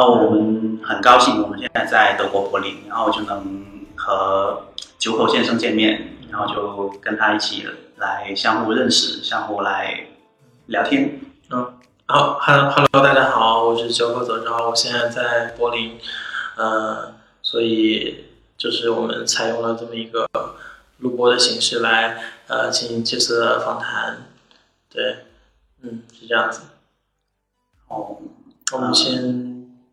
后我们很高兴我们现在在德国柏林，然后就能和九口先生见面，然后就跟他一起来相互认识，相互来聊天。嗯，好，Hello，Hello，大家好，我是九口走后我现在在柏林，呃，所以就是我们采用了这么一个录播的形式来呃进行这次的访谈，对，嗯，是这样子。哦，我们先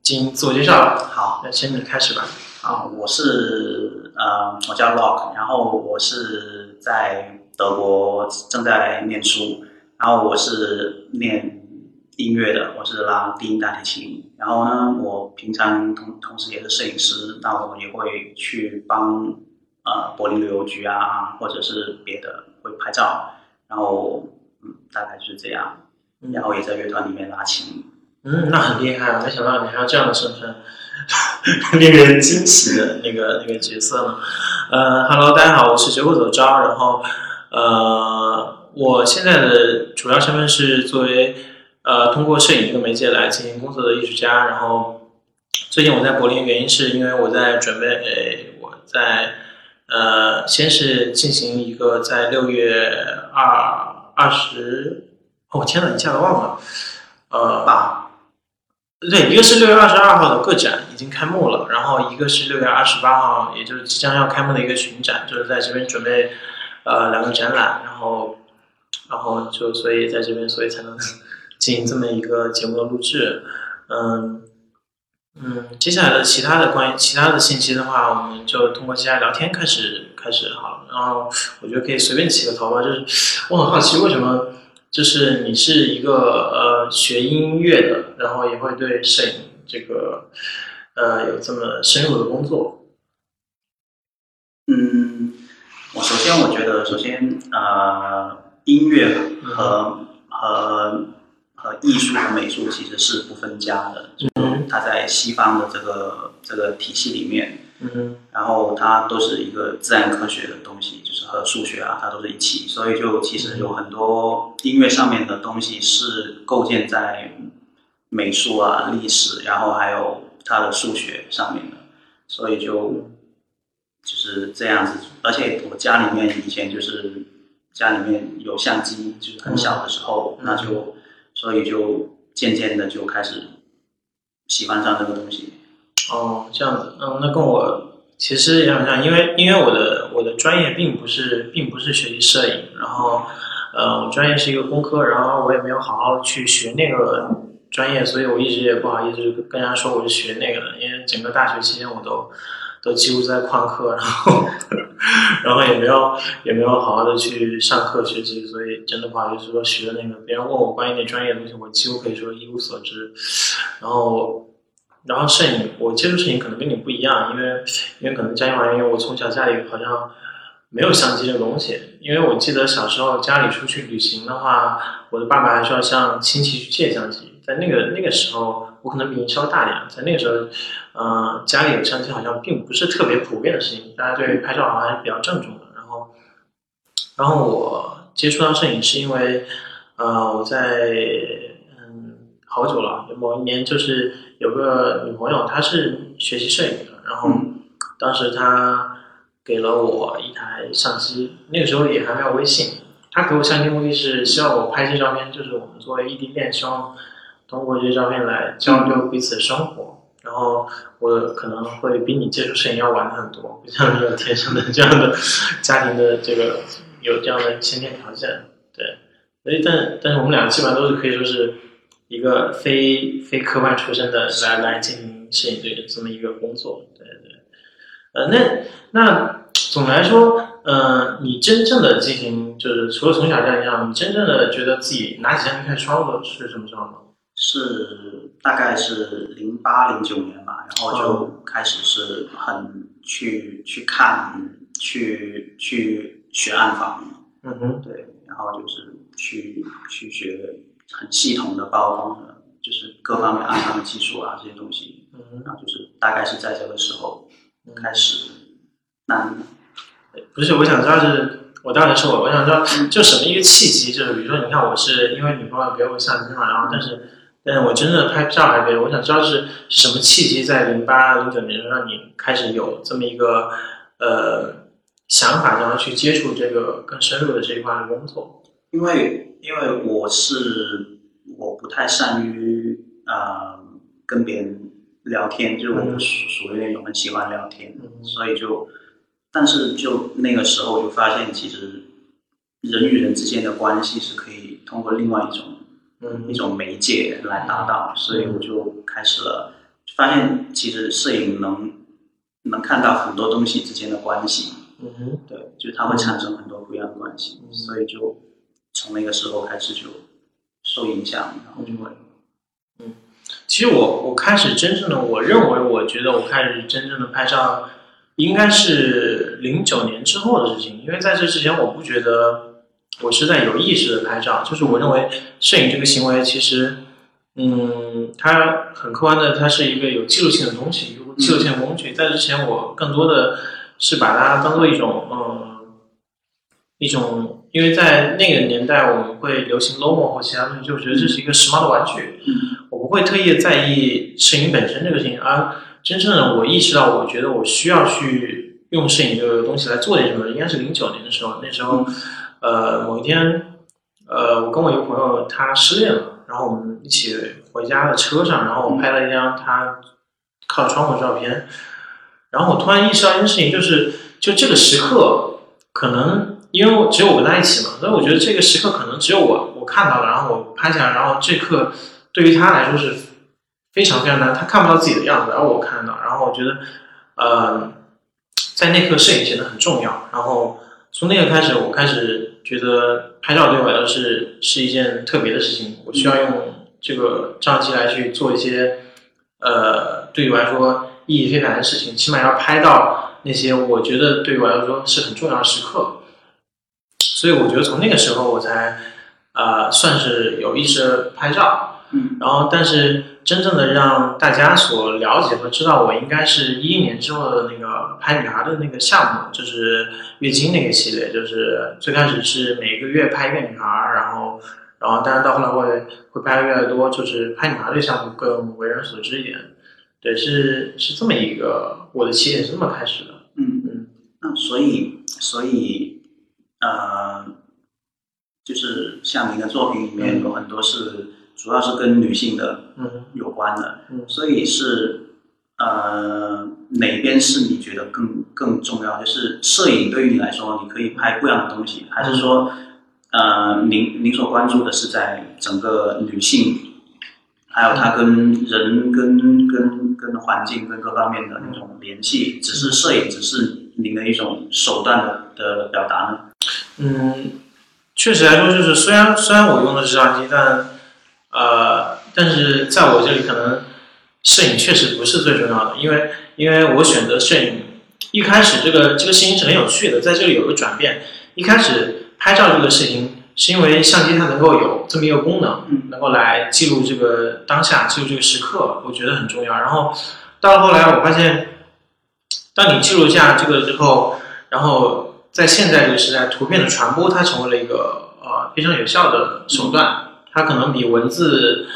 进行自我介绍。好，那先你开始吧。啊，我是呃，我叫 Lock，然后我是在德国正在念书，然后我是念音乐的，我是拉低音大提琴。然后呢，我平常同同时也是摄影师，那我也会去帮呃柏林旅游局啊，或者是别的会拍照。然后嗯，大概就是这样。然后也在乐团里面拉琴。嗯，那很厉害啊！没想到你还有这样的身份，令人惊喜的那个那个角色呢。呃，Hello，大家好，我是九口走招。然后，呃，我现在的主要身份是作为呃通过摄影这个媒介来进行工作的艺术家。然后，最近我在柏林，原因是因为我在准备，我在呃，先是进行一个在六月二二十。哦天呐，一下子忘了，呃，八，对，一个是六月二十二号的个展已经开幕了，然后一个是六月二十八号，也就是即将要开幕的一个群展，就是在这边准备呃两个展览，然后然后就所以在这边，所以才能进行这么一个节目的录制，嗯嗯，接下来的其他的关于其他的信息的话，我们就通过接下来聊天开始开始好了，然后我觉得可以随便起个头吧，就是我很好奇为什么。就是你是一个呃学音乐的，然后也会对摄影这个呃有这么深入的工作。嗯，我首先我觉得，首先呃音乐和和和艺术和美术其实是不分家的，就是它在西方的这个这个体系里面。嗯，然后它都是一个自然科学的东西，就是和数学啊，它都是一起，所以就其实有很多音乐上面的东西是构建在美术啊、历史，然后还有它的数学上面的，所以就就是这样子。而且我家里面以前就是家里面有相机，就是很小的时候，那就所以就渐渐的就开始喜欢上这个东西。哦，这样子，嗯，那跟我其实也很像，因为因为我的我的专业并不是并不是学习摄影，然后，呃，我专业是一个工科，然后我也没有好好去学那个专业，所以我一直也不好意思跟人家说我是学那个的，因为整个大学期间我都都几乎在旷课，然后 然后也没有也没有好好的去上课学习，所以真的不好意思说学的那个，别人问我关于那专业的东西，我几乎可以说一无所知，然后。然后摄影，我接触摄影可能跟你不一样，因为因为可能家庭原因，我从小家里好像没有相机这个东西。因为我记得小时候家里出去旅行的话，我的爸爸还是要向亲戚去借相机。在那个那个时候，我可能比你稍微大点，在那个时候，嗯，家里有相机好像并不是特别普遍的事情，大家对拍照好像还是比较郑重的。然后，然后我接触到摄影是因为，呃，我在嗯好久了，某一年就是。有个女朋友，她是学习摄影的，然后当时她给了我一台相机，那个时候也还没有微信。她给我相机目的是希望我拍一些照片，就是我们作为异地恋，希望通过这些照片来交流彼此的生活。然后我可能会比你接触摄影要晚很多，不像你有天生的这样的家庭的这个有这样的先天条件。对，所以但但是我们俩基本上都是可以说是。一个非非科班出身的来来进行摄影队的这么一个工作，对对，呃，那那总的来说，呃，你真正的进行就是除了从小这样一样，你真正的觉得自己拿起相机开始创作是什么时候呢？是大概是零八零九年吧，然后就开始是很去去看去去学暗房，嗯哼，对，然后就是去去学。很系统的包装的，就是各方面安装的技术啊，这些东西，嗯，然后就是大概是在这个时候开始。那不是，我想知道是，我当然是我，我想知道就什么一个契机，就是比如说，你看我是因为女朋友给我相机嘛，然后但是但是我真正的拍照还没有。我想知道是是什么契机，在零八零九年让你开始有这么一个呃想法，然后去接触这个更深入的这一块的工作。因为因为我是我不太善于啊、跟别人聊天，就是我不属属于那种很喜欢聊天，嗯所以就但是就那个时候就发现，其实人与人之间的关系是可以通过另外一种嗯。一种媒介来达到，所以我就开始了，发现其实摄影能能看到很多东西之间的关系，嗯哼。对，就它会产生很多不一样的关系，嗯。所以就从那个时候开始就受影响，然后就会嗯其实我我开始真正的，我认为我觉得我开始真正的拍照，应该是零九年之后的事情，因为在这之前我不觉得我是在有意识的拍照，就是我认为摄影这个行为其实，嗯，它很客观的，它是一个有记录性的东西，有记录性的工具。在之前我更多的是把它当做一种，嗯，一种，因为在那个年代我们会流行 logo 或其他东西，就觉得这是一个时髦的玩具。我不会特意在意摄影本身这个事情，而真正的我意识到，我觉得我需要去用摄影这个东西来做点什么，应该是零九年的时候。那时候，呃，某一天，呃，我跟我一个朋友他失恋了，然后我们一起回家的车上，然后我拍了一张他靠窗户的照片，然后我突然意识到一件事情，就是就这个时刻，可能因为只有我跟他一起嘛，所以我觉得这个时刻可能只有我我看到了，然后我拍下来，然后这刻。对于他来说是非常非常难，他看不到自己的样子，然后我看到，然后我觉得，呃，在那刻摄影显得很重要。然后从那个开始，我开始觉得拍照对我来说是是一件特别的事情，我需要用这个照相机来去做一些，呃，对于我来说意义非凡的事情，起码要拍到那些我觉得对于我来说是很重要的时刻。所以我觉得从那个时候我才，呃，算是有意识地拍照。嗯然后，但是真正的让大家所了解和知道我，应该是一一年之后的那个拍女孩的那个项目，就是月经那个系列，就是最开始是每个月拍一个女孩，然后，然后，但是到后来会会拍的越来越多，就是拍女孩这个项目更为人所知一点。对，是是这么一个我的起点是这么开始的。嗯嗯那所以所以呃，就是像您的作品里面有很多是主要是跟女性的嗯。有关的，嗯。所以是呃哪边是你觉得更更重要？就是摄影对于你来说，你可以拍不一样的东西，还是说呃您您所关注的是在整个女性，还有她跟人跟跟跟环境跟各方面的那种联系，只是摄影只是您的一种手段的的表达呢？嗯，确实来说，就是虽然虽然我用的是相机，但呃，但是在我这里可能摄影确实不是最重要的，因为因为我选择摄影一开始这个这个事情是很有趣的，在这里有个转变。一开始拍照这个事情，是因为相机它能够有这么一个功能，能够来记录这个当下，记录这个时刻，我觉得很重要。然后到了后来，我发现，当你记录下这个之后，然后在现在这个时代，图片的传播它成为了一个呃非常有效的手段，它可能比文字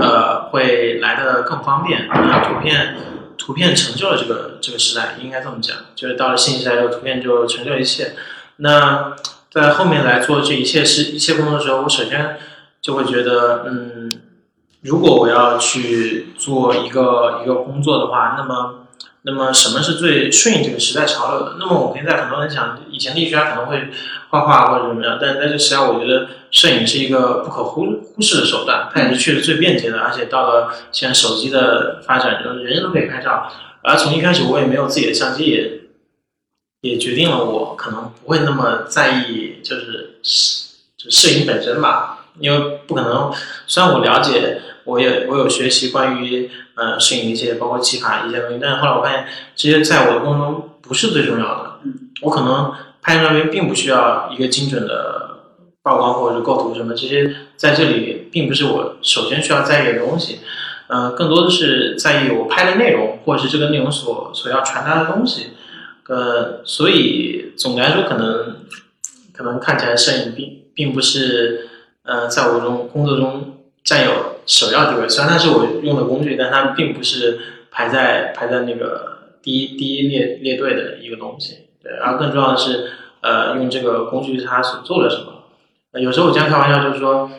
呃会来的更方便。那图片图片成就了这个这个时代，应该这么讲，就是到了信息时代之后，图片就成就一切。那在后面来做这一切事一切工作的时候，我首先就会觉得，嗯，如果我要去做一个一个工作的话，那么那么什么是最顺应这个时代潮流的？那么我现在很多人想，以前艺术家可能会画画或者怎么样，但但是在这个时代，我觉得摄影是一个不可忽忽视的手段，它也是确实最便捷的，而且到了现在手机的发展，就是人人都可以拍照。而从一开始我也没有自己的相机，也也决定了我可能不会那么在意，就是就摄影本身吧，因为不可能。虽然我了解，我也我有学习关于呃摄影一些包括技法一些东西，但是后来我发现这些在我的过程中不是最重要的。嗯，我可能拍照片并不需要一个精准的曝光或者是构图什么，这些在这里并不是我首先需要在意的东西。呃，更多的是在意我拍的内容，或者是这个内容所所要传达的东西。呃，所以总的来说，可能可能看起来摄影并并不是呃，在我中工作中占有首要地位。虽然它是我用的工具，但它并不是排在排在那个第一第一列列队的一个东西。对，然后更重要的是，呃，用这个工具它所做了什么。有时候我经常开玩笑，就是说，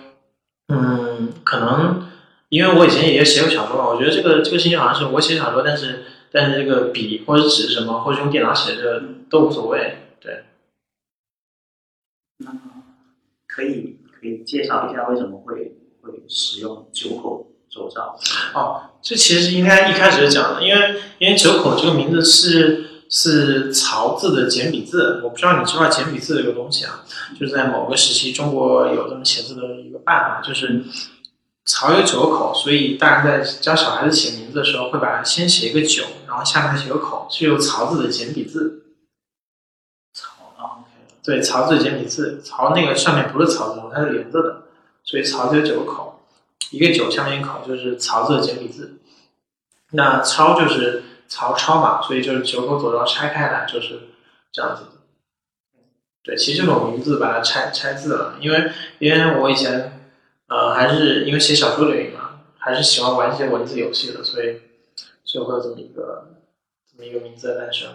嗯，可能因为我以前也写过小说嘛，我觉得这个这个事情好像是我写小说，但是但是这个笔或者纸什么，或者用电脑写这都无所谓。对，那可以可以介绍一下为什么会会使用九口手造？哦，这其实应该一开始就讲了，因为因为九口这个名字是是曹字的简笔字，我不知道你知道简笔字这个东西啊？就是在某个时期，中国有这么写字的一个办法，就是曹有九个口，所以大人在教小孩子写名字的时候，会把先写一个九，然后下面写个口，是用曹字的简笔字。草啊，对，曹字简笔字，曹那个上面不是曹字，它是连着的，所以曹字有九个口，一个九下面一口就是曹字的简笔字。那抄就是曹抄嘛，所以就是九口左右拆开来就是这样子的。对，其实这种名字把它拆拆字了，因为因为我以前呃还是因为写小说的原因嘛，还是喜欢玩一些文字游戏的，所以所以会有这么一个这么一个名字的诞生。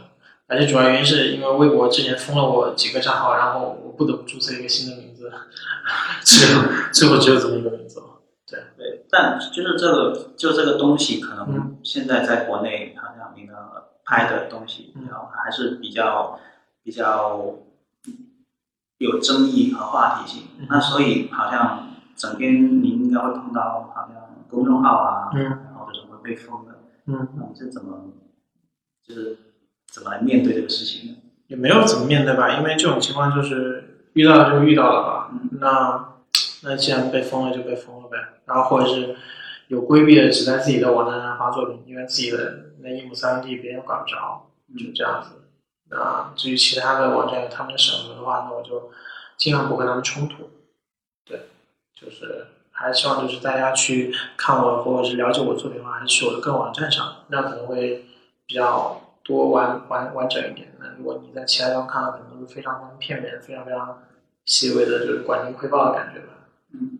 而且主要原因是因为微博之前封了我几个账号，然后我不得不注册一个新的名字，最后最后只有这么一个名字了。对对，但就是这个就这个东西，可能现在在国内好像那个拍的东西，然后还是比较比较有争议和话题性。那所以好像整天您应该会碰到好像公众号啊，嗯然后这种会被封的，嗯，那你是怎么就是怎么来面对这个事情呢？也没有怎么面对吧，因为这种情况就是遇到了就遇到了吧。那那既然被封了就被封了呗，然后或者是有规避的只在自己的网站上发作品，因为自己的那一亩三分地别人管不着，就这样子。那至于其他的网站有他们的审核的话，那我就尽量不跟他们冲突。对，就是还是希望就是大家去看我或者是了解我作品的话，还是去我的个人网站上，那可能会比较多完完完整一点。那如果你在其他地方看到，可能都是非常片面、非常非常细微的，就是管您汇报的感觉吧。嗯，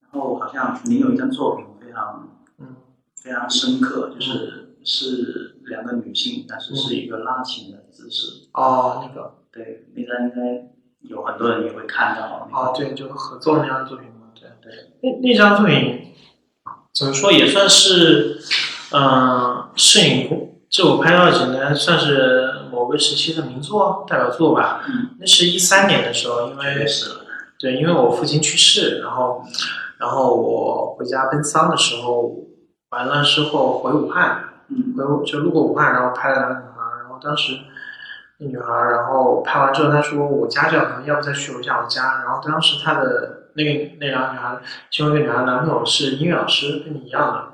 然后好像您有一张作品非常嗯非常深刻，就是是两个女性，但是是一个拉琴的姿势。哦，那个对，那张应该有很多人也会看到。哦，对，就合作那张作品嘛，对。对，那那张作品怎么说也算是，嗯、摄影工，这我拍到的只能算是某个时期的名作代表作吧。嗯，那是一三年的时候，因为确实，对，因为我父亲去世，然后然后我回家奔丧的时候，完了之后回武汉，嗯回就路过武汉，然后拍了两个女孩儿，然后当时那女孩儿，然后拍完之后，她说我家教可能要不再去我下我家，然后当时她的那个那两个女孩儿，其中一个女孩儿男朋友是音乐老师，跟你一样的，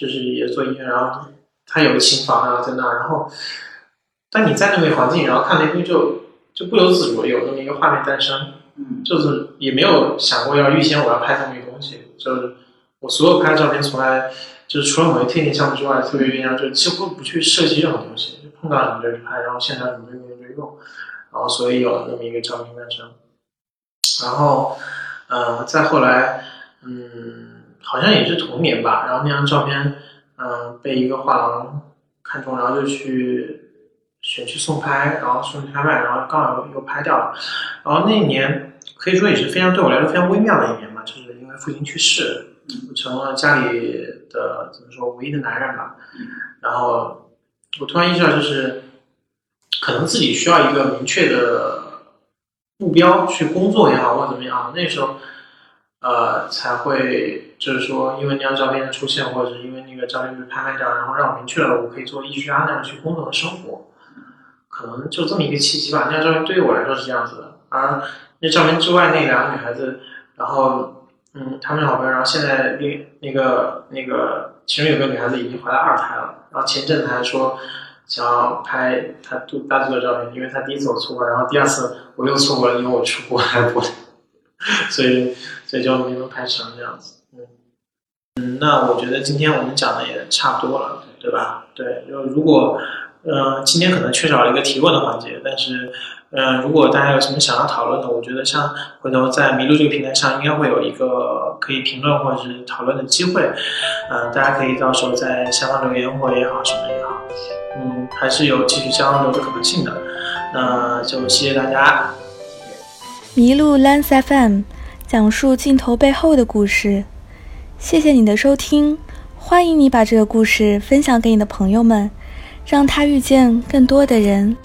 就是也做音乐，然后他有个琴房，然后在那儿，然后但你在那个环境，然后看那东西就就不由自主有那么一个画面诞生。嗯就是也没有想过要预先我要拍这么一个东西，就是我所有拍的照片从来就是除了某些特定项目之外，特别鸳鸯就几乎不去设计任何东西，就碰到什么就去拍，然后现场什么就用就用，然后所以有了那么一个照片诞生。然后，呃，再后来，嗯，好像也是同年吧，然后那张照片，嗯、被一个画廊看中，然后就去选去送拍，然后送去拍卖，然后刚好又又拍掉了。然后那一年可以说也是非常对我来说非常微妙的一年吧，就是因为父亲去世，我成了家里的怎么说唯一的男人吧。然后我突然意识到，就是可能自己需要一个明确的目标去工作也好，或者怎么样。那时候，呃，才会就是说，因为那张照片的出现，或者是因为那个照片被拍卖掉，然后让我明确了我可以做艺术家那样去工作和生活。可能就这么一个契机吧。那张照片对于我来说是这样子的，啊那照片之外那两个女孩子，然后嗯，她们是好朋友，然后现在那那个那个其中有个女孩子已经怀了二胎了，然后前阵子还说想要拍她肚大肚的照片，因为她第一次我错过，然后第二次我又错过了，因为我出国 还不了，所以所以就没能拍成这样子。嗯嗯，那我觉得今天我们讲的也差不多了，对吧？对，就如果呃，今天可能缺少了一个提问的环节，但是嗯，如果大家有什么想要讨论的，我觉得像回头在麋鹿这个平台上，应该会有一个可以评论或者是讨论的机会。嗯，大家可以到时候在下方留言或也好，什么也好，嗯，还是有继续交流的可能性的。那就谢谢大家。麋鹿 Lens FM 讲述镜头背后的故事。谢谢你的收听，欢迎你把这个故事分享给你的朋友们，让他遇见更多的人。